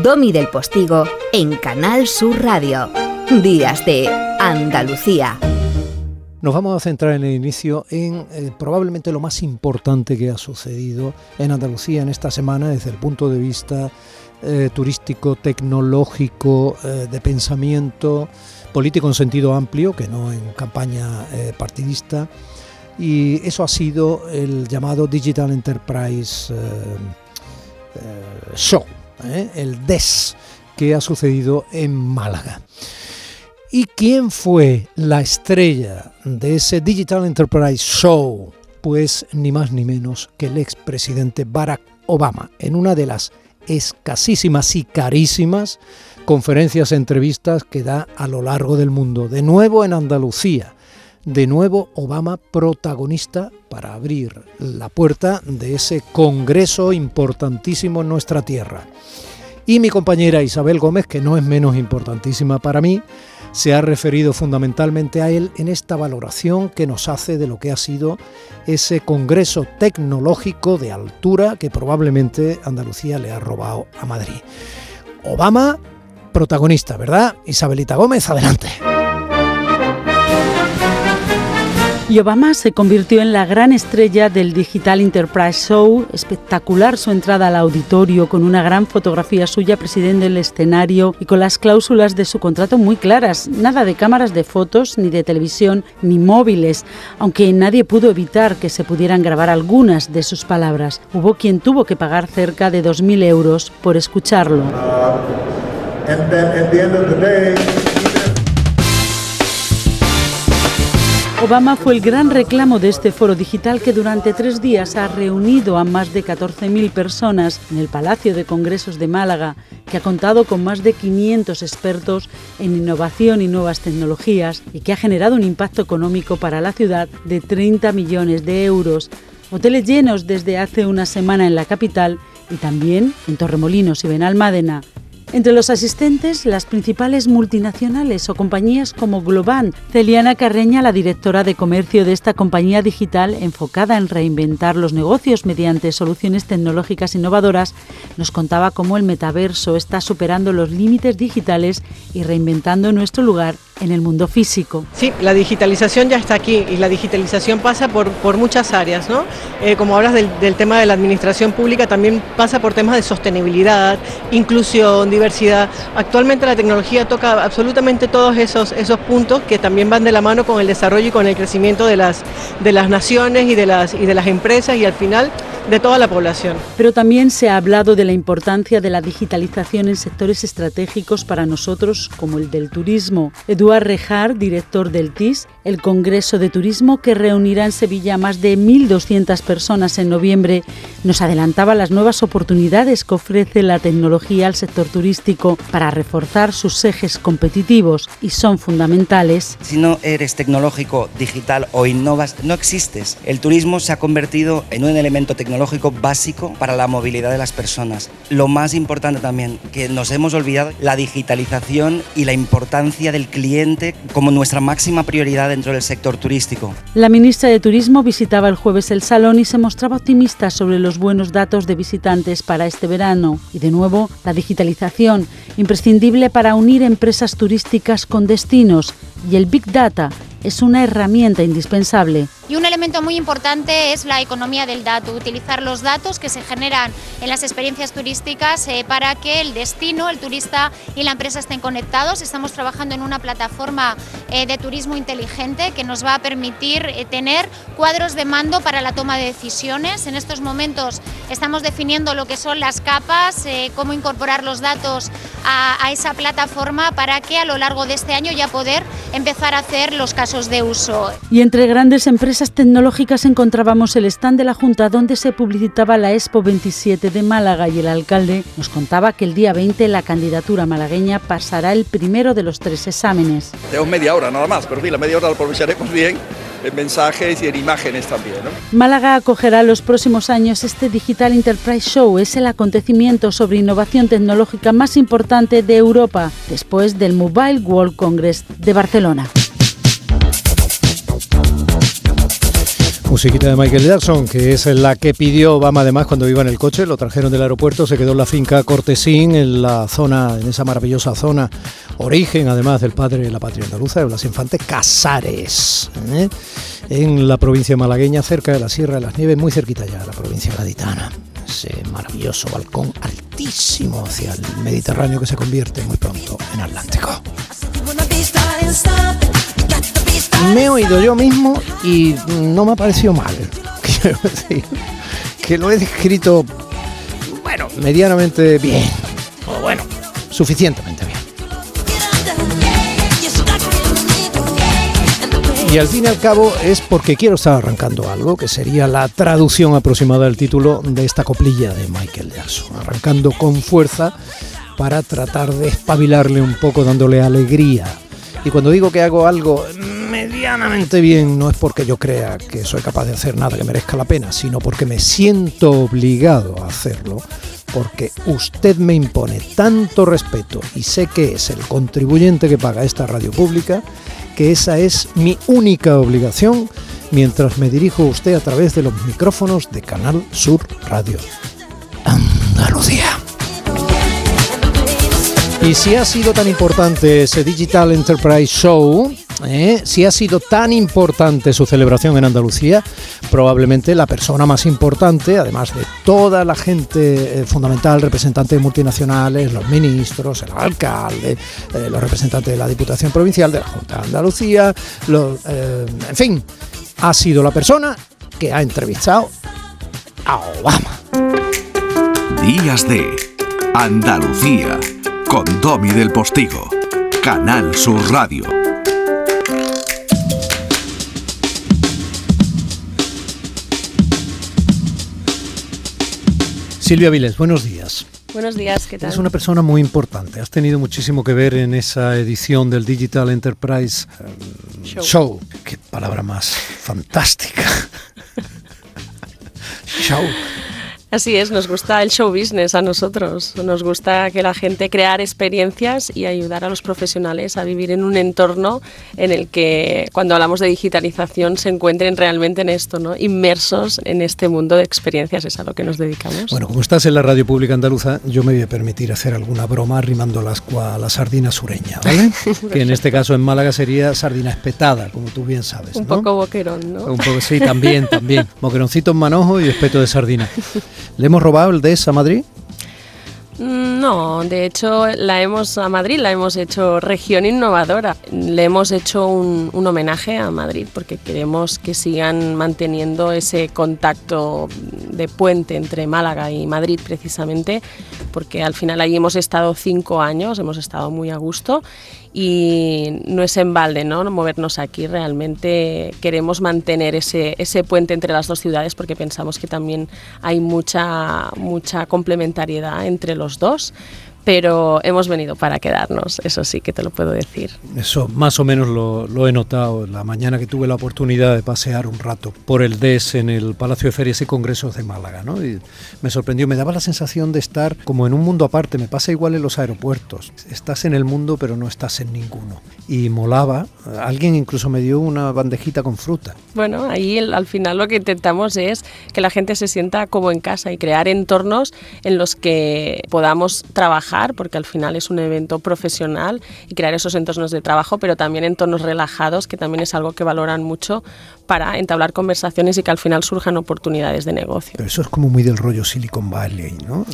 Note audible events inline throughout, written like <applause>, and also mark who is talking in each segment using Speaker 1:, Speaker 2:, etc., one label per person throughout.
Speaker 1: Domi del Postigo en Canal Sur Radio. Días de Andalucía.
Speaker 2: Nos vamos a centrar en el inicio en eh, probablemente lo más importante que ha sucedido en Andalucía en esta semana desde el punto de vista eh, turístico, tecnológico, eh, de pensamiento, político en sentido amplio, que no en campaña partidista. Y eso ha sido el llamado Digital Enterprise Show, el DES, que ha sucedido en Málaga. ¿Y quién fue la estrella de ese Digital Enterprise Show? Pues ni más ni menos que el expresidente Barack Obama, en una de las escasísimas y carísimas conferencias e entrevistas que da a lo largo del mundo. De nuevo en Andalucía, de nuevo Obama protagonista para abrir la puerta de ese congreso importantísimo en nuestra tierra. Y mi compañera Isabel Gómez, que no es menos importantísima para mí, se ha referido fundamentalmente a él en esta valoración que nos hace de lo que ha sido ese Congreso Tecnológico de altura que probablemente Andalucía le ha robado a Madrid. Obama, protagonista, ¿verdad? Isabelita Gómez, adelante.
Speaker 3: Y Obama se convirtió en la gran estrella del Digital Enterprise Show, espectacular su entrada al auditorio con una gran fotografía suya presidiendo el escenario y con las cláusulas de su contrato muy claras, nada de cámaras de fotos, ni de televisión, ni móviles, aunque nadie pudo evitar que se pudieran grabar algunas de sus palabras. Hubo quien tuvo que pagar cerca de 2.000 euros por escucharlo. Obama fue el gran reclamo de este foro digital que durante tres días ha reunido a más de 14.000 personas en el Palacio de Congresos de Málaga, que ha contado con más de 500 expertos en innovación y nuevas tecnologías y que ha generado un impacto económico para la ciudad de 30 millones de euros. Hoteles llenos desde hace una semana en la capital y también en Torremolinos y Benalmádena. Entre los asistentes, las principales multinacionales o compañías como Globan. Celiana Carreña, la directora de comercio de esta compañía digital enfocada en reinventar los negocios mediante soluciones tecnológicas innovadoras, nos contaba cómo el metaverso está superando los límites digitales y reinventando nuestro lugar en el mundo físico.
Speaker 4: Sí, la digitalización ya está aquí y la digitalización pasa por, por muchas áreas, ¿no? Eh, como hablas del, del, tema de la administración pública, también pasa por temas de sostenibilidad, inclusión, diversidad. Actualmente la tecnología toca absolutamente todos esos, esos puntos que también van de la mano con el desarrollo y con el crecimiento de las, de las naciones y de las, y de las empresas y al final de toda la población.
Speaker 3: Pero también se ha hablado de la importancia de la digitalización en sectores estratégicos para nosotros, como el del turismo. Eduard Rejar, director del TIS, el Congreso de Turismo que reunirá en Sevilla más de 1.200 personas en noviembre, nos adelantaba las nuevas oportunidades que ofrece la tecnología al sector turístico para reforzar sus ejes competitivos y son fundamentales.
Speaker 5: Si no eres tecnológico, digital o innovas, no existes. El turismo se ha convertido en un elemento tecnológico básico para la movilidad de las personas. Lo más importante también, que nos hemos olvidado, la digitalización y la importancia del cliente como nuestra máxima prioridad dentro del sector turístico.
Speaker 3: La ministra de Turismo visitaba el jueves el salón y se mostraba optimista sobre los buenos datos de visitantes para este verano. Y de nuevo, la digitalización, imprescindible para unir empresas turísticas con destinos, y el Big Data es una herramienta indispensable
Speaker 6: y un elemento muy importante es la economía del dato, utilizar los datos que se generan en las experiencias turísticas eh, para que el destino, el turista y la empresa estén conectados. Estamos trabajando en una plataforma eh, de turismo inteligente que nos va a permitir eh, tener cuadros de mando para la toma de decisiones. En estos momentos estamos definiendo lo que son las capas, cómo incorporar los datos a, a esa plataforma para que a lo largo de este año ya poder empezar a hacer los casos de uso.
Speaker 3: Y entre grandes empresas tecnológicas encontrábamos el stand de la Junta donde se publicitaba la Expo 27 de Málaga y el alcalde nos contaba que el día 20 la candidatura malagueña pasará el primero de los tres exámenes.
Speaker 7: Tengo media hora nada más, pero sí, la media hora la aprovecharemos bien en mensajes y en imágenes también.
Speaker 3: Málaga acogerá los próximos años este Digital Enterprise Show. Es el acontecimiento sobre innovación tecnológica más importante de Europa, después del Mobile World Congress de Barcelona.
Speaker 2: Musiquita de Michael Jackson, que es la que pidió Obama además cuando iba en el coche, lo trajeron del aeropuerto, se quedó en la finca Cortesín, en la zona, en esa maravillosa zona, origen además del padre de la patria andaluza, de Blas Infante, Casares, ¿eh? en la provincia malagueña, cerca de la Sierra de las Nieves, muy cerquita ya, la provincia gaditana. Ese maravilloso balcón altísimo hacia el Mediterráneo que se convierte muy pronto en Atlántico me he oído yo mismo y no me ha parecido mal. <laughs> Quiero decir, que lo he descrito, bueno, medianamente bien. O bueno, suficientemente bien. Y al fin y al cabo es porque quiero estar arrancando algo, que sería la traducción aproximada del título de esta coplilla de Michael Jackson. Arrancando con fuerza para tratar de espabilarle un poco, dándole alegría. Y cuando digo que hago algo medianamente bien no es porque yo crea que soy capaz de hacer nada que merezca la pena, sino porque me siento obligado a hacerlo, porque usted me impone tanto respeto y sé que es el contribuyente que paga esta radio pública, que esa es mi única obligación mientras me dirijo a usted a través de los micrófonos de Canal Sur Radio. Andalucía. Y si ha sido tan importante ese Digital Enterprise Show, ¿eh? si ha sido tan importante su celebración en Andalucía, probablemente la persona más importante, además de toda la gente eh, fundamental, representantes multinacionales, los ministros, el alcalde, eh, los representantes de la Diputación Provincial, de la Junta de Andalucía, en fin, ha sido la persona que ha entrevistado a Obama.
Speaker 8: Días de Andalucía con Domi del Postigo, Canal Sur Radio.
Speaker 2: Silvia Viles, buenos días.
Speaker 9: Buenos días, ¿qué tal?
Speaker 2: Es una persona muy importante. Has tenido muchísimo que ver en esa edición del Digital Enterprise um, Show. Qué palabra más fantástica. <laughs>
Speaker 9: Show. Así es, nos gusta el show business a nosotros. Nos gusta que la gente crear experiencias y ayudar a los profesionales a vivir en un entorno en el que cuando hablamos de digitalización se encuentren realmente en esto, ¿no? inmersos en este mundo de experiencias. Es a lo que nos dedicamos.
Speaker 2: Bueno, como estás en la radio pública andaluza, yo me voy a permitir hacer alguna broma rimando las a la sardina sureña, ¿vale? <laughs> que en este caso en Málaga sería sardina espetada, como tú bien sabes.
Speaker 9: Un poco boquerón, ¿no?
Speaker 2: Un poco, sí, también, también. <laughs> Boqueroncito en manojo y espeto de sardina. ¿Le hemos robado el DES a Madrid?
Speaker 9: Mm, no, de hecho la hemos a Madrid la hemos hecho región innovadora. Le hemos hecho un, un, homenaje a Madrid porque queremos que sigan manteniendo ese contacto de puente entre Málaga y Madrid precisamente, porque al final allí hemos estado cinco años, hemos estado muy a gusto y no es en balde ¿no? movernos aquí, realmente queremos mantener ese, ese puente entre las dos ciudades porque pensamos que también hay mucha, mucha complementariedad entre los dos pero hemos venido para quedarnos, eso sí que te lo puedo decir.
Speaker 2: Eso más o menos lo, he notado la mañana que tuve la oportunidad de pasear un rato por el DES en el Palacio de Ferias y Congresos de Málaga, ¿no? Y me sorprendió, me daba la sensación de estar como en un mundo aparte, me pasa igual en los aeropuertos, estás en el mundo pero no estás en ninguno. Y molaba, alguien incluso me dio una bandejita con fruta.
Speaker 9: Bueno, ahí al final lo que intentamos es que la gente se sienta como en casa y crear entornos en los que podamos trabajar porque al final es un evento profesional y crear esos entornos de trabajo, pero también entornos relajados, que también es algo que valoran mucho para entablar conversaciones y que al final surjan oportunidades de negocio.
Speaker 2: Pero eso es como muy del rollo Silicon Valley, ¿no?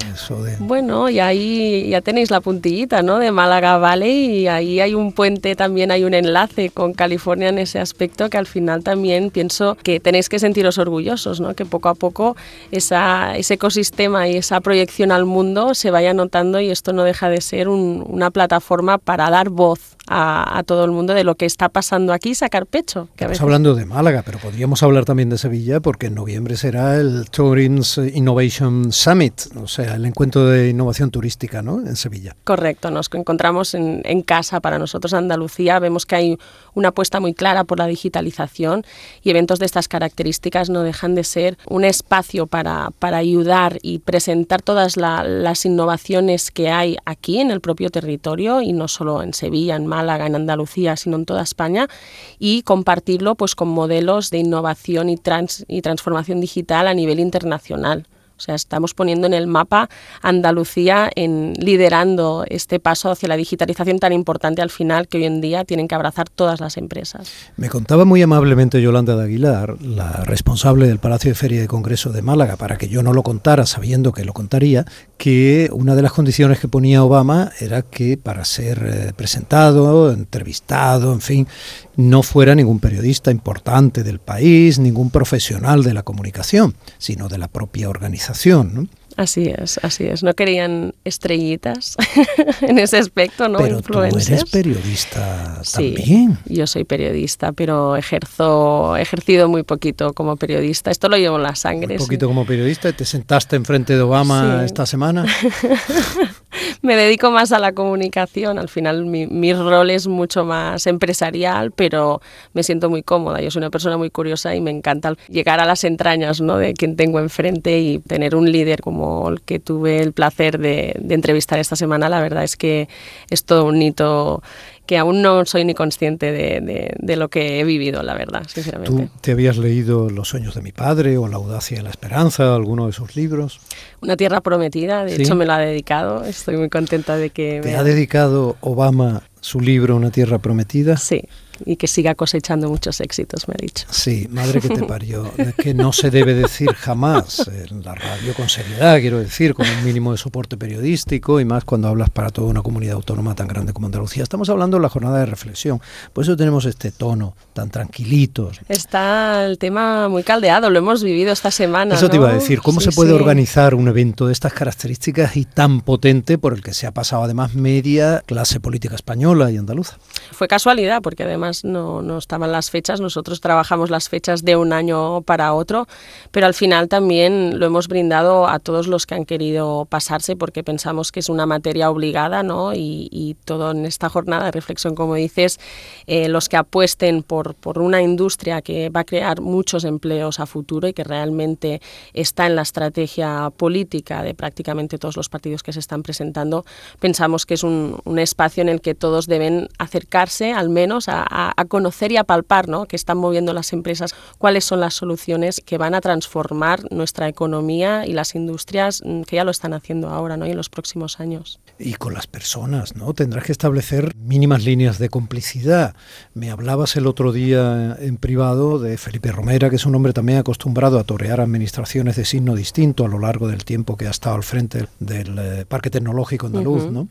Speaker 9: Bueno, y ahí ya tenéis la puntillita, ¿no? De Málaga Valley y ahí hay un puente, también hay un enlace con California en ese aspecto que al final también pienso que tenéis que sentiros orgullosos, ¿no? Que poco a poco esa, ese ecosistema y esa proyección al mundo se vaya notando y esto no deja de ser una plataforma para dar voz a, todo el mundo de lo que está pasando aquí sacar pecho.
Speaker 2: Estamos hablando de Málaga, pero podríamos hablar también de Sevilla porque en noviembre será el Tourism Innovation Summit, o sea, el encuentro de innovación turística ¿no? en Sevilla.
Speaker 9: Correcto, nos encontramos en, en casa para nosotros Andalucía, vemos que hay una apuesta muy clara por la digitalización y eventos de estas características no dejan de ser un espacio para, para ayudar y presentar todas las innovaciones que hay aquí en el propio territorio y no solo en Sevilla, en Málaga, en Andalucía, sino en toda España y compartirlo pues con modelos de innovación y, trans, y transformación digital a nivel internacional. O sea, estamos poniendo en el mapa Andalucía en liderando este paso hacia la digitalización tan importante al final que hoy en día tienen que abrazar todas las empresas.
Speaker 2: Me contaba muy amablemente Yolanda de Aguilar, la responsable del Palacio de Feria de Congreso de Málaga, para que yo no lo contara sabiendo que lo contaría, que una de las condiciones que ponía Obama era que para ser eh, presentado, entrevistado, en fin, no fuera ningún periodista importante del país, ningún profesional de la comunicación, sino de la propia organización.
Speaker 9: Así es, así es. No querían estrellitas <laughs> en ese aspecto, ¿no?
Speaker 2: Pero tú eres periodista también.
Speaker 9: Yo soy periodista, pero ejerzo, he ejercido muy poquito como periodista. Esto lo llevo en la sangre.
Speaker 2: Un poquito como periodista. ¿Te sentaste enfrente de Obama esta semana? <laughs>
Speaker 9: Me dedico más a la comunicación. Al final mi, mi rol es mucho más empresarial, pero me siento muy cómoda. Yo soy una persona muy curiosa y me encanta llegar a las entrañas ¿no? de quien tengo enfrente y tener un líder como el que tuve el placer de, entrevistar esta semana, la verdad es que es todo un hito que aún no soy ni consciente de, lo que he vivido, la verdad, sinceramente.
Speaker 2: ¿Tú te habías leído Los sueños de mi padre o La audacia y la esperanza, alguno de sus libros?
Speaker 9: Una tierra prometida, de hecho me lo ha dedicado, estoy muy contenta de que...
Speaker 2: ¿Te ha dedicado Obama su libro Una tierra prometida?
Speaker 9: Sí, y que siga cosechando muchos éxitos, me ha dicho.
Speaker 2: Sí, madre que te <laughs> parió. Es que no se debe decir jamás en la radio con seriedad, quiero decir, con un mínimo de soporte periodístico y más cuando hablas para toda una comunidad autónoma tan grande como Andalucía. Estamos hablando de la jornada de reflexión, por eso tenemos este tono tan tranquilitos.
Speaker 9: Está el tema muy caldeado, lo hemos vivido esta semana.
Speaker 2: Eso te iba a decir, ¿cómo se puede organizar un evento de estas características y tan potente por el que se ha pasado además media clase política española y andaluza?
Speaker 9: Fue casualidad, porque además no, no estaban las fechas, nosotros trabajamos las fechas de un año para otro, pero al final también lo hemos brindado a todos los que han querido pasarse porque pensamos que es una materia obligada ¿no? y, y todo en esta jornada de reflexión, como dices, eh, los que apuesten por, por una industria que va a crear muchos empleos a futuro y que realmente está en la estrategia política de prácticamente todos los partidos que se están presentando, pensamos que es un, un espacio en el que todos deben acercarse al menos a, a, conocer y a palpar ¿no? que están moviendo las empresas, cuáles son las soluciones que van a transformar nuestra economía y las industrias mm, que ya lo están haciendo ahora ¿no? y en los próximos años.
Speaker 2: Y con las personas, ¿no? Tendrás que establecer mínimas líneas de complicidad. Me hablabas el otro día en privado de Felipe Romera, que es un hombre también acostumbrado a torear administraciones de signo distinto a lo largo del tiempo que ha estado al frente del eh, Parque Tecnológico Andaluz, ¿no?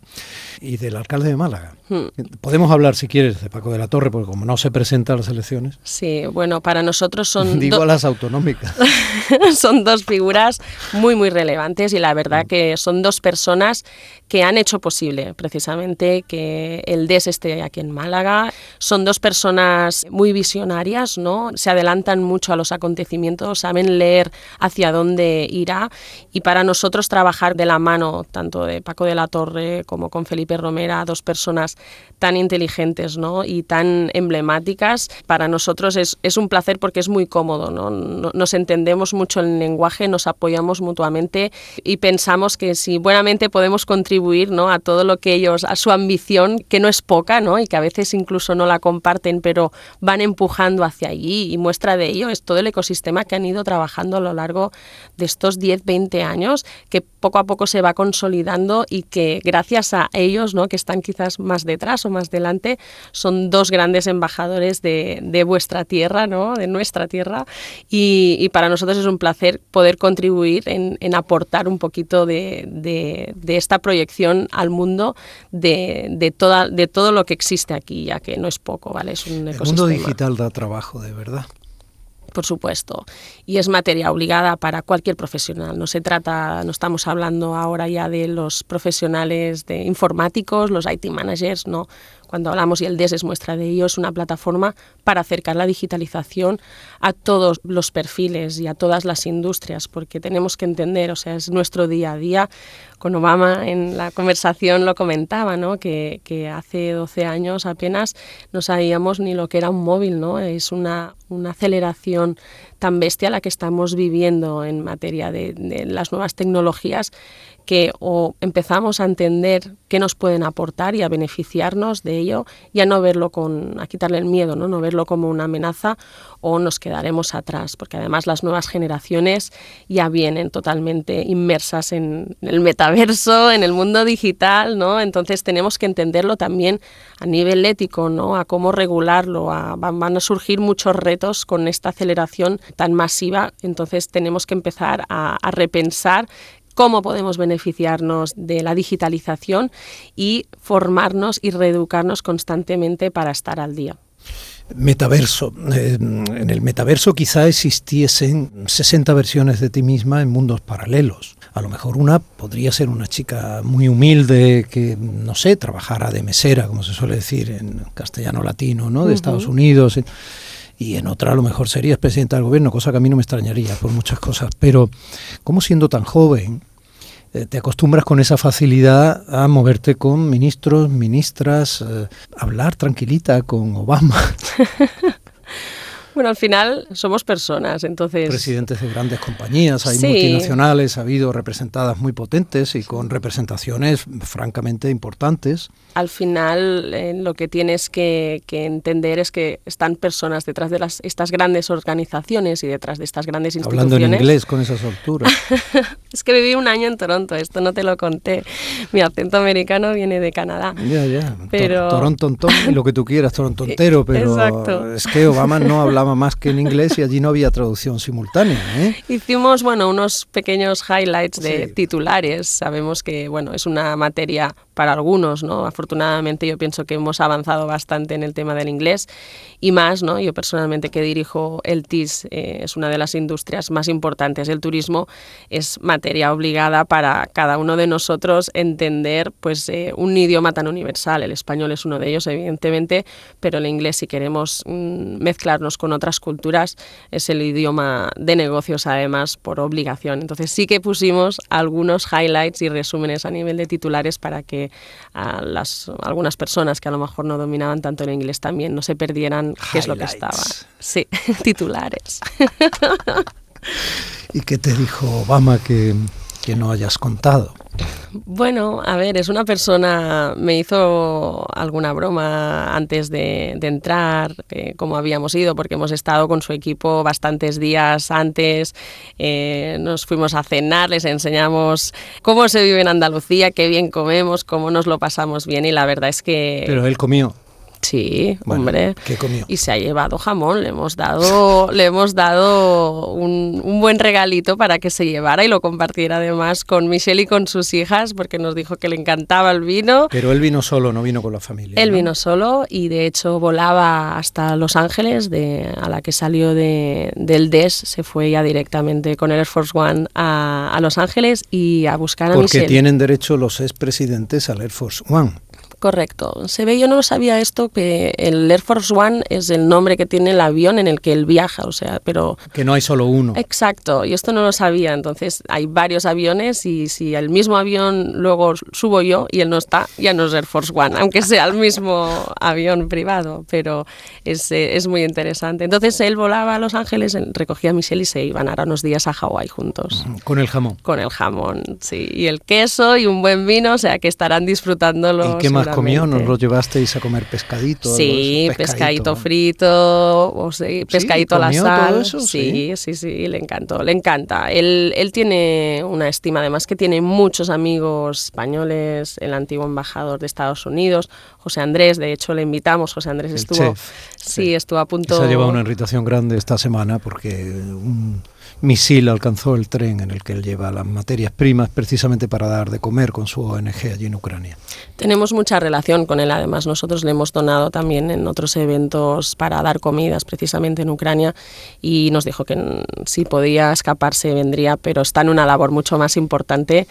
Speaker 2: Y del alcalde de Málaga. Hmm. Podemos hablar, si quieres, de Paco de la Torre, porque como no se presenta a las elecciones.
Speaker 9: Sí, bueno, para nosotros son... <laughs>
Speaker 2: Digo las autonómicas. <laughs>
Speaker 9: son dos figuras muy, muy relevantes y la verdad mm. que son dos personas que han hecho posible precisamente que el DES esté aquí en Málaga. Son dos personas muy visionarias, ¿no? Se adelantan mucho a los acontecimientos, saben leer hacia dónde irá y para nosotros trabajar de la mano tanto de Paco de la Torre como con Felipe Romera, dos personas tan inteligentes, ¿no? Y tan emblemáticas, para nosotros es, es un placer porque es muy cómodo, ¿no? Nos entendemos mucho el lenguaje, nos apoyamos mutuamente y pensamos que si buenamente podemos contribuir ¿no? a todo lo que ellos, a su ambición, que no es poca, ¿no? y que a veces incluso no la comparten, pero van empujando hacia allí y muestra de ello es todo el ecosistema que han ido trabajando a lo largo de estos 10, 20 años, que poco a poco se va consolidando y que gracias a ellos, ¿no? que están quizás más detrás o más delante, son dos grandes embajadores de, de vuestra tierra, ¿no? de nuestra tierra, y, y, para nosotros es un placer poder contribuir en, en aportar un poquito de, de, de, esta proyección al mundo de, de, toda, de todo lo que existe aquí, ya que no es poco, ¿vale? Es un ecosistema.
Speaker 2: El mundo digital da trabajo, de verdad
Speaker 9: por supuesto, y es materia obligada para cualquier profesional. No se trata, no estamos hablando ahora ya de los profesionales de informáticos, los IT managers, no. Cuando hablamos y el DES es muestra de ello, es una plataforma para acercar la digitalización a todos los perfiles y a todas las industrias, porque tenemos que entender, o sea, es nuestro día a día. Con Obama en la conversación lo comentaba, ¿no? que, que hace 12 años apenas no sabíamos ni lo que era un móvil, ¿no? Es una, una aceleración tan bestia la que estamos viviendo en materia de, de las nuevas tecnologías que o empezamos a entender qué nos pueden aportar y a beneficiarnos de ello y a no verlo con, a quitarle el miedo, ¿no? no verlo como una amenaza o nos quedaremos atrás, porque además las nuevas generaciones ya vienen totalmente inmersas en el metaverso, en el mundo digital, ¿no? Entonces tenemos que entenderlo también a nivel ético, ¿no? A cómo regularlo, van a surgir muchos retos con esta aceleración tan masiva, entonces tenemos que empezar a, a repensar cómo podemos beneficiarnos de la digitalización y formarnos y reeducarnos constantemente para estar al día.
Speaker 2: Metaverso. Eh, en el metaverso quizá existiesen 60 versiones de ti misma en mundos paralelos. A lo mejor una podría ser una chica muy humilde que, no sé, trabajara de mesera, como se suele decir en castellano latino, ¿no? De Estados Unidos. Y en otra a lo mejor serías presidenta del gobierno, cosa que a mí no me extrañaría por muchas cosas. Pero, ¿cómo siendo tan joven eh, te acostumbras con esa facilidad a moverte con ministros, ministras, eh, hablar tranquilita con Obama. <laughs>
Speaker 9: Bueno, al final somos personas, entonces...
Speaker 2: Presidentes de grandes compañías, hay multinacionales, ha habido representadas muy potentes y con representaciones francamente importantes.
Speaker 9: Al final eh, lo que tienes que, entender es que están personas detrás de las, estas grandes organizaciones y detrás de estas grandes instituciones.
Speaker 2: Hablando en inglés con esa soltura. <laughs>
Speaker 9: es que viví un año en Toronto, esto no te lo conté. Mi acento americano viene de Canadá.
Speaker 2: Ya, ya. Pero... Toronto, lo que tú quieras, <laughs> Toronto entero, pero es que Obama no hablaba <laughs> más que en inglés y allí no había traducción simultánea. ¿eh?
Speaker 9: Hicimos, bueno, unos pequeños highlights de titulares. Sabemos que, bueno, es una materia para algunos, ¿no? Afortunadamente yo pienso que hemos avanzado bastante en el tema del inglés y más, ¿no? Yo personalmente que dirijo el TIS, eh, es una de las industrias más importantes. El turismo es materia obligada para cada uno de nosotros entender, pues, eh, un idioma tan universal. El español es uno de ellos, evidentemente, pero el inglés, si queremos mm, mezclarnos con otras culturas, es el idioma de negocios, además, por obligación. Entonces sí que pusimos algunos highlights y resúmenes a nivel de titulares para que a las, algunas personas que a lo mejor no dominaban tanto el inglés también no se perdieran qué es lo que estaba. Sí, <laughs> titulares.
Speaker 2: ¿Y qué te dijo Obama que, que no hayas contado?
Speaker 9: Bueno, a ver, es una persona, me hizo alguna broma antes de, entrar, eh, como habíamos ido, porque hemos estado con su equipo bastantes días antes, eh, nos fuimos a cenar, les enseñamos cómo se vive en Andalucía, qué bien comemos, cómo nos lo pasamos bien y la verdad es que...
Speaker 2: Pero él comió.
Speaker 9: Sí, hombre.
Speaker 2: ¿Qué comió?
Speaker 9: Y se ha llevado jamón, le hemos dado, <laughs> le hemos dado un, un, buen regalito para que se llevara y lo compartiera además con Michelle y con sus hijas, porque nos dijo que le encantaba el vino.
Speaker 2: Pero él vino solo, no vino con la familia.
Speaker 9: Él vino solo y de hecho volaba hasta Los Ángeles, de, a la que salió de, del DES, se fue ya directamente con el Air Force One a, a Los Ángeles y a buscar a
Speaker 2: Porque tienen derecho los expresidentes al Air Force One.
Speaker 9: Correcto. Se ve, yo no sabía esto, que el Air Force One es el nombre que tiene el avión en el que él viaja, o sea, pero...
Speaker 2: Que no hay solo uno.
Speaker 9: Exacto, y esto no lo sabía, entonces hay varios aviones y si el mismo avión luego subo yo y él no está, ya no es Air Force One, aunque sea el mismo avión privado, pero es, eh, es muy interesante. Entonces él volaba a Los Ángeles, recogía a Michelle y se iban ahora unos días a Hawái juntos.
Speaker 2: Con el jamón.
Speaker 9: Con el jamón, sí, y el queso y un buen vino, o sea que estarán disfrutándolo
Speaker 2: comió? ¿Nos lo llevasteis a comer pescadito?
Speaker 9: Sí, pescadito, frito, o pescadito a la sal. Sí, sí, sí, le encantó, le encanta. Él, él tiene una estima, además que tiene muchos amigos españoles, el antiguo embajador de Estados Unidos, José Andrés, de hecho le invitamos, José Andrés estuvo, sí, estuvo a punto...
Speaker 2: Se ha llevado una irritación grande esta semana porque un misil alcanzó el tren en el que él lleva las materias primas precisamente para dar de comer con su ONG allí en Ucrania.
Speaker 9: Tenemos mucha relación con él, además nosotros le hemos donado también en otros eventos para dar comidas precisamente en Ucrania y nos dijo que si podía escaparse vendría, pero está en una labor mucho más importante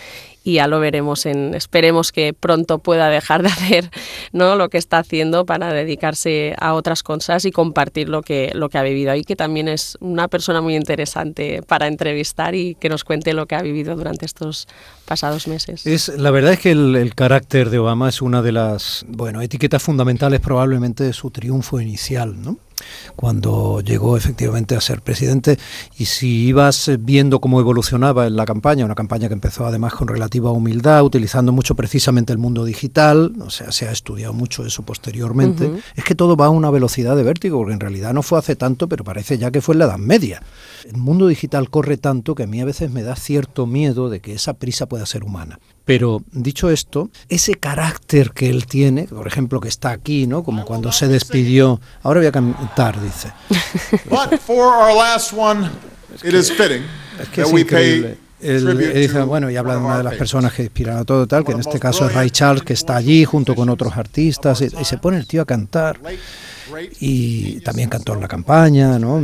Speaker 9: y ya lo veremos en esperemos que pronto pueda dejar de hacer no lo que está haciendo para dedicarse a otras cosas y compartir lo que lo que ha vivido ahí que también es una persona muy interesante para entrevistar y que nos cuente lo que ha vivido durante estos pasados meses.
Speaker 2: Es la verdad es que el, el carácter de Obama es una de las bueno etiquetas fundamentales probablemente de su triunfo inicial, ¿no? Cuando llegó efectivamente a ser presidente. Y si ibas viendo cómo evolucionaba en la campaña, una campaña que empezó además con relativa humildad, utilizando mucho precisamente el mundo digital, o sea, se ha estudiado mucho eso posteriormente, es que todo va a una velocidad de vértigo, porque en realidad no fue hace tanto, pero parece ya que fue en la Edad Media. El mundo digital corre tanto que a mí a veces me da cierto miedo de que esa prisa pueda ser humana. Pero dicho esto, ese carácter que él tiene, por ejemplo, que está aquí, ¿no? Como cuando se despidió. Ahora voy a cantar, dice. <laughs>
Speaker 10: But for our last one, it is fitting
Speaker 2: es que es increíble. Él, dice, bueno, y habla de una de las personas que inspiran a todo tal, que en este caso es Ray Charles, que está allí junto con otros artistas, y, y se pone el tío a cantar. Y también cantó en la campaña, ¿no?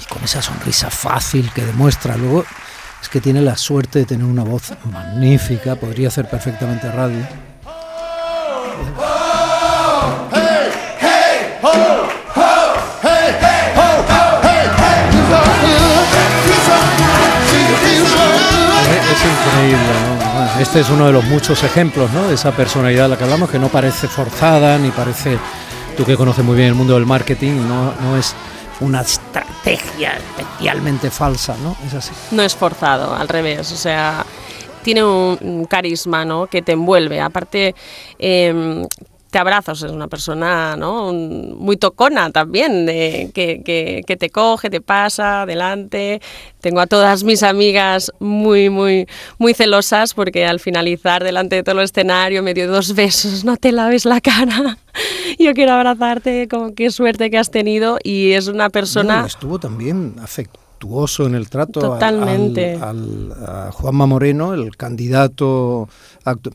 Speaker 2: Y con esa sonrisa fácil que demuestra luego es que tiene la suerte de tener una voz magnífica, podría hacer perfectamente radio. Es increíble, ¿no? este es uno de los muchos ejemplos ¿no? de esa personalidad de la que hablamos, que no parece forzada, ni parece, tú que conoces muy bien el mundo del marketing, no, no es una estrategia especialmente falsa, ¿no? Es así.
Speaker 9: No es forzado, al revés, o sea, tiene un, carisma, ¿no? Que te envuelve. Aparte, eh, te abrazas, es una persona ¿no? muy tocona también, que, que, te coge, te pasa adelante. Tengo a todas mis amigas muy, muy, muy celosas porque al finalizar delante de todo el escenario me dio dos besos, no te laves la cara, <laughs> yo quiero abrazarte, como qué suerte que has tenido y es una persona...
Speaker 2: estuvo también en el trato
Speaker 9: Totalmente.
Speaker 2: Al, a Juanma Moreno, el candidato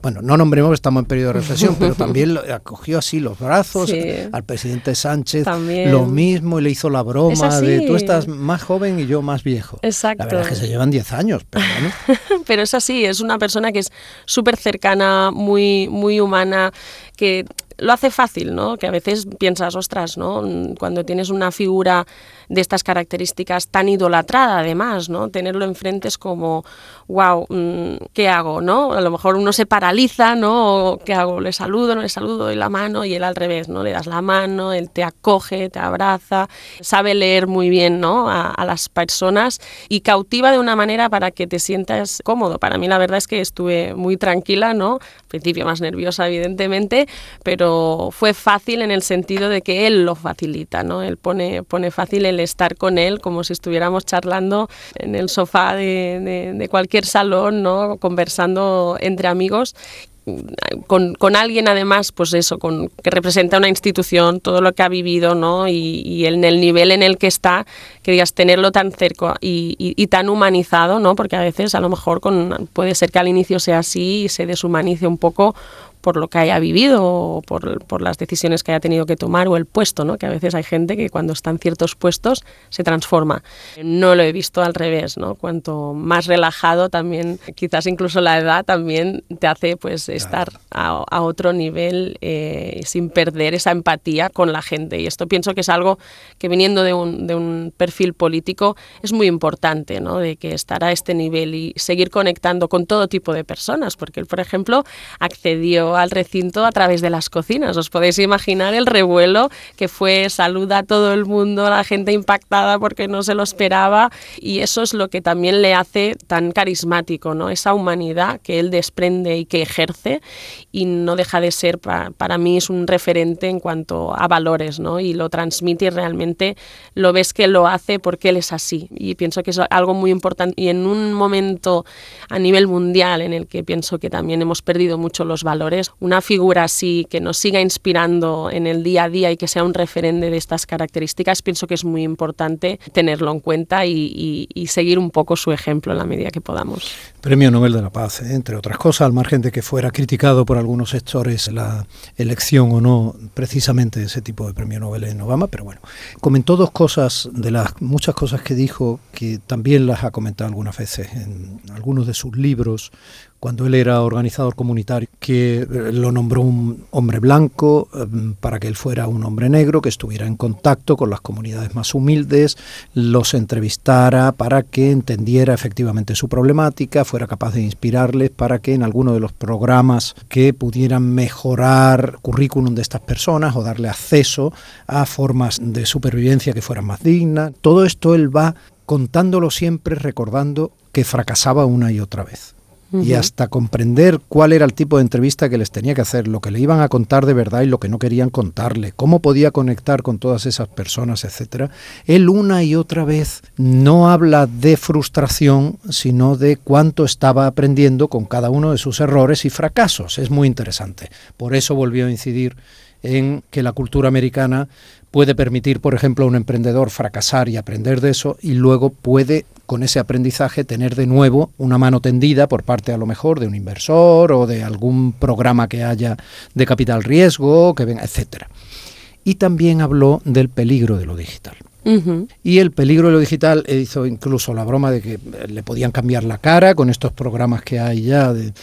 Speaker 2: bueno, no nombremos, estamos en periodo de reflexión, <laughs> pero también acogió así los brazos al presidente Sánchez, lo mismo, y le hizo la broma de tú estás más joven y yo más viejo.
Speaker 9: Exacto.
Speaker 2: La verdad es que se llevan 10 años, pero <laughs>
Speaker 9: pero es así, es una persona que es súper cercana, muy, muy humana, que lo hace fácil, ¿no? Que a veces piensas, ostras, ¿no? Cuando tienes una figura de estas características tan idolatrada, además, ¿no? Tenerlo enfrente es como, wow, mm, ¿qué hago, no? A lo mejor uno se paraliza, ¿no? ¿Qué hago? Le saludo, no le saludo, doy la mano y él al revés, ¿no? Le das la mano, él te acoge, te abraza, sabe leer muy bien, ¿no? A, a las personas y cautiva de una manera para que te sientas cómodo. Para mí la verdad es que estuve muy tranquila, ¿no? Al principio más nerviosa, evidentemente, pero fue fácil en el sentido de que él lo facilita, ¿no? Él pone, pone fácil el estar con él como si estuviéramos charlando en el sofá de, de, cualquier salón, ¿no? Conversando entre amigos con, con, alguien además, pues eso, con, que representa una institución, todo lo que ha vivido, ¿no? Y, en el nivel en el que está, que digas, tenerlo tan cerca y, y, y, tan humanizado, ¿no? Porque a veces a lo mejor con, puede ser que al inicio sea así y se deshumanice un poco por lo que haya vivido o por, por, las decisiones que haya tenido que tomar o el puesto, ¿no? que a veces hay gente que cuando está en ciertos puestos se transforma. No lo he visto al revés, ¿no? cuanto más relajado también, quizás incluso la edad también te hace pues estar a, a otro nivel eh, sin perder esa empatía con la gente. Y esto pienso que es algo que viniendo de un, de un perfil político es muy importante, ¿no? de que estar a este nivel y seguir conectando con todo tipo de personas, porque él, por ejemplo, accedió al recinto a través de las cocinas. Os podéis imaginar el revuelo que fue, saluda a todo el mundo, la gente impactada porque no se lo esperaba y eso es lo que también le hace tan carismático, ¿no? Esa humanidad que él desprende y que ejerce y no deja de ser, para, para mí es un referente en cuanto a valores, ¿no? Y lo transmite y realmente lo ves que lo hace porque él es así y pienso que es algo muy importante y en un momento a nivel mundial en el que pienso que también hemos perdido mucho los valores, una figura así que nos siga inspirando en el día a día y que sea un referente de estas características, pienso que es muy importante tenerlo en cuenta y, seguir un poco su ejemplo en la medida que podamos.
Speaker 2: Premio Nobel de la Paz, ¿eh? entre otras cosas, al margen de que fuera criticado por algunos sectores la elección o no precisamente de ese tipo de premio Nobel en Obama, pero bueno, comentó dos cosas de las muchas cosas que dijo que también las ha comentado algunas veces en algunos de sus libros cuando él era organizador comunitario, que eh, lo nombró un hombre blanco em, para que él fuera un hombre negro, que estuviera en contacto con las comunidades más humildes, los entrevistara para que entendiera efectivamente su problemática, fuera capaz de inspirarles para que en alguno de los programas que pudieran mejorar currículum de estas personas o darle acceso a formas de supervivencia que fueran más dignas. Todo esto él va contándolo siempre recordando que fracasaba una y otra vez y hasta comprender cuál era el tipo de entrevista que les tenía que hacer, lo que le iban a contar de verdad y lo que no querían contarle, cómo podía conectar con todas esas personas, etcétera. Él una y otra vez no habla de frustración, sino de cuánto estaba aprendiendo con cada uno de sus errores y fracasos. Es muy interesante. Por eso volvió a incidir en que la cultura americana puede permitir, por ejemplo, a un emprendedor fracasar y aprender de eso y luego puede con ese aprendizaje tener de nuevo una mano tendida por parte a lo mejor de un inversor o de algún programa que haya de capital riesgo, que venga, etcétera. Y también habló del peligro de lo digital. Y el peligro de lo digital hizo incluso la broma de que le podían cambiar la cara con estos programas que hay ya de,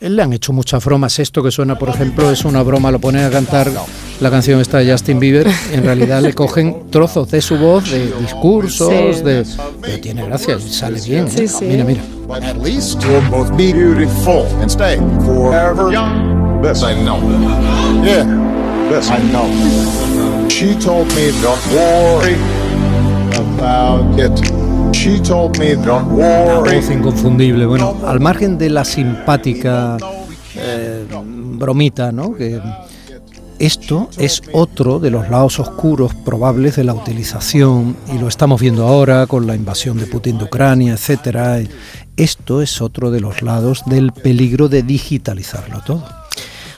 Speaker 2: le han hecho muchas bromas. Esto que suena, por ejemplo, es una broma. Lo ponen a cantar la canción esta de Justin Bieber. En realidad le cogen trozos de su voz, de discursos, de. Pero tiene gracia, sale bien. ¿eh? Mira, mira. At least you'll both be beautiful and stay forever young. This I know. Yeah, this I know. She told me don't worry about it. La voz inconfundible. Bueno, al margen de la simpática eh, bromita, ¿no? Que esto es otro de los lados oscuros probables de la utilización, y lo estamos viendo ahora con la invasión de Putin de Ucrania, etcétera. Esto es otro de los lados del peligro de digitalizarlo todo.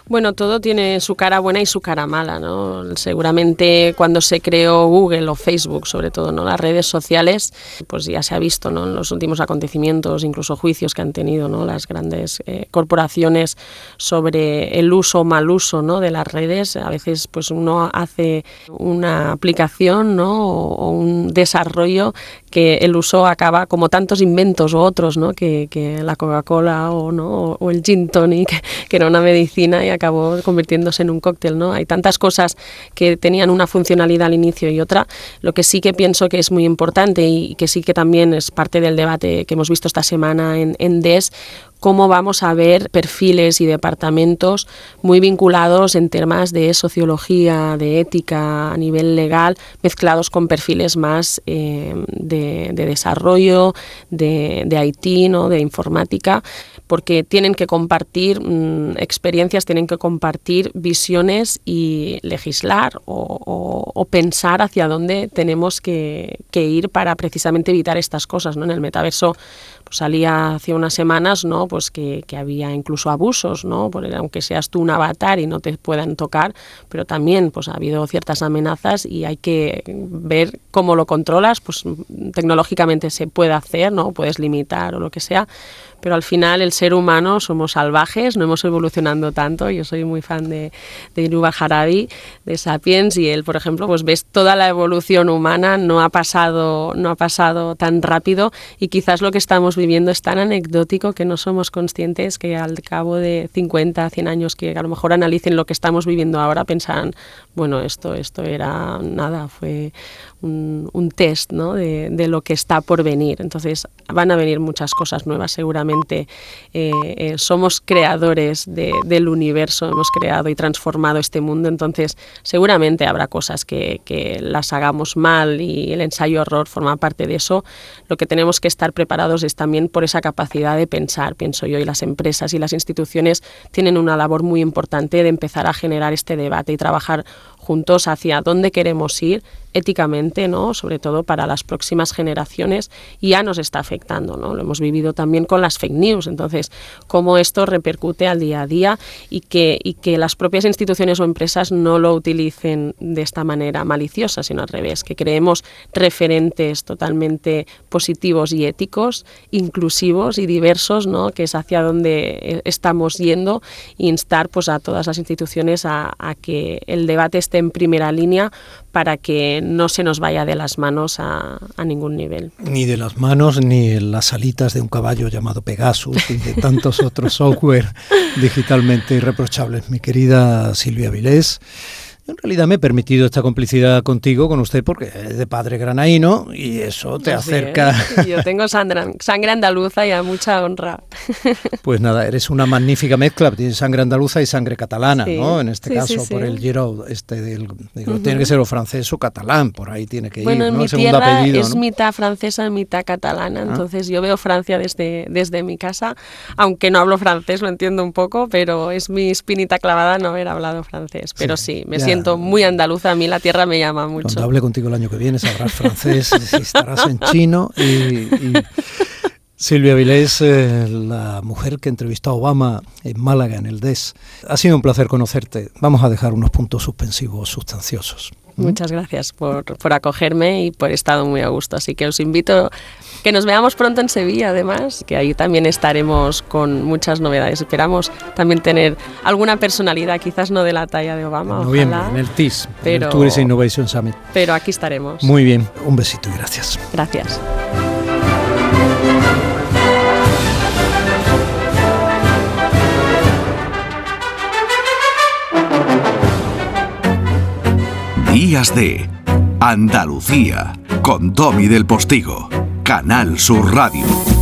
Speaker 9: Bueno, todo tiene su cara buena y su cara mala, ¿no? Seguramente cuando se creó Google o Facebook, sobre todo, ¿no? Las redes sociales, pues ya se ha visto, ¿no? En los últimos acontecimientos, incluso juicios que han tenido, ¿no? Las grandes eh, corporaciones sobre el uso o mal uso, ¿no? De las redes. A veces, pues uno hace una aplicación, ¿no? O, un desarrollo que el uso acaba como tantos inventos o otros, ¿no? Que, la Coca-Cola o, ¿no? o el gin tonic, <laughs> que era una medicina y acabó convirtiéndose en un cóctel, ¿no? Hay tantas cosas que tenían una funcionalidad al inicio y otra. Lo que sí que pienso que es muy importante y que sí que también es parte del debate que hemos visto esta semana en, en DES, cómo vamos a ver perfiles y departamentos muy vinculados en temas de sociología, de ética a nivel legal, mezclados con perfiles más eh, de, desarrollo, de, de IT, ¿no? de informática, porque tienen que compartir mm, experiencias, tienen que compartir visiones y legislar o, pensar hacia dónde tenemos que, que, ir para precisamente evitar estas cosas. ¿no? En el metaverso pues salía hace unas semanas ¿no? pues que, había incluso abusos, ¿no? Porque aunque seas tú un avatar y no te puedan tocar, pero también pues ha habido ciertas amenazas y hay que ver cómo lo controlas, pues tecnológicamente se puede hacer, ¿no? Puedes limitar o lo que sea, pero al final el ser humano somos salvajes, no hemos evolucionado tanto. Yo soy muy fan de, de Inuba Harari, de Sapiens, y él, por ejemplo, pues ves toda la evolución humana, no ha pasado, no ha pasado tan rápido y quizás lo que estamos viviendo es tan anecdótico que no somos conscientes que al cabo de 50, 100 años que a lo mejor analicen lo que estamos viviendo ahora, pensarán, bueno, esto, esto era nada, fue un, test de, lo que está por venir. Entonces van a venir muchas cosas nuevas seguramente. Eh, eh, somos creadores de, del universo, hemos creado y transformado este mundo, entonces seguramente habrá cosas que, las hagamos mal y el ensayo-horror forma parte de eso. Lo que tenemos que estar preparados es también por esa capacidad de pensar, pienso yo, y las empresas y las instituciones tienen una labor muy importante de empezar a generar este debate y trabajar juntos hacia dónde queremos ir éticamente, ¿no? sobre todo para las próximas generaciones, y ya nos está afectando. ¿no? Lo hemos vivido también con las fake news. Entonces, cómo esto repercute al día a día y que, y que las propias instituciones o empresas no lo utilicen de esta manera maliciosa, sino al revés, que creemos referentes totalmente positivos y éticos, inclusivos y diversos, ¿no? que es hacia donde eh, estamos yendo, e instar pues, a todas las instituciones a, a que el debate esté en primera línea para que no se nos vaya de las manos a, a, ningún nivel.
Speaker 2: Ni de las manos ni en las alitas de un caballo llamado Pegasus y de tantos <laughs> otros software digitalmente irreprochables. Mi querida Silvia Vilés, en realidad me he permitido esta complicidad contigo, con usted, porque es de padre granaíno y eso te
Speaker 9: Así
Speaker 2: acerca.
Speaker 9: es. Yo tengo sangre, sangre andaluza y a mucha honra. <laughs>
Speaker 2: Pues nada, eres una magnífica mezcla, tienes sangre andaluza y sangre catalana,
Speaker 9: Sí,
Speaker 2: ¿no? En este
Speaker 9: sí,
Speaker 2: caso,
Speaker 9: sí,
Speaker 2: por el Giro, este del, digo,
Speaker 9: Ujú.
Speaker 2: tiene que ser o francés o catalán, por ahí tiene que
Speaker 9: Bueno,
Speaker 2: ir, ¿no?
Speaker 9: mi
Speaker 2: segundo
Speaker 9: tierra
Speaker 2: apellido,
Speaker 9: es
Speaker 2: ¿no? Ah.
Speaker 9: mitad francesa, mitad catalana, entonces yo veo Francia desde, desde mi casa, aunque no hablo francés, lo entiendo un poco, pero es mi espinita clavada no haber hablado francés. Pero sí, me
Speaker 2: ya.
Speaker 9: Siento muy andaluza, a mí la tierra me llama
Speaker 2: Cuando
Speaker 9: mucho.
Speaker 2: hable contigo el año que viene sabrás francés, <laughs> estarás en chino y... y Silvia Vilés, eh, la mujer que entrevistó a Obama en Málaga, en el DES. Ha sido un placer conocerte. Vamos a dejar unos puntos suspensivos sustanciosos.
Speaker 9: Muchas gracias por, por acogerme y por estado muy a gusto. Así que os invito que nos veamos pronto en Sevilla, además, que ahí también estaremos con muchas novedades. Esperamos también tener alguna personalidad, quizás no de la talla de Obama,
Speaker 2: En noviembre,
Speaker 9: ojalá,
Speaker 2: en el TIS, en
Speaker 9: pero-
Speaker 2: el Tourist Innovation Summit.
Speaker 9: pero aquí estaremos.
Speaker 2: Muy bien, un besito y gracias.
Speaker 9: Gracias.
Speaker 8: Días de Andalucía con Domi del Postigo, Canal Sur Radio.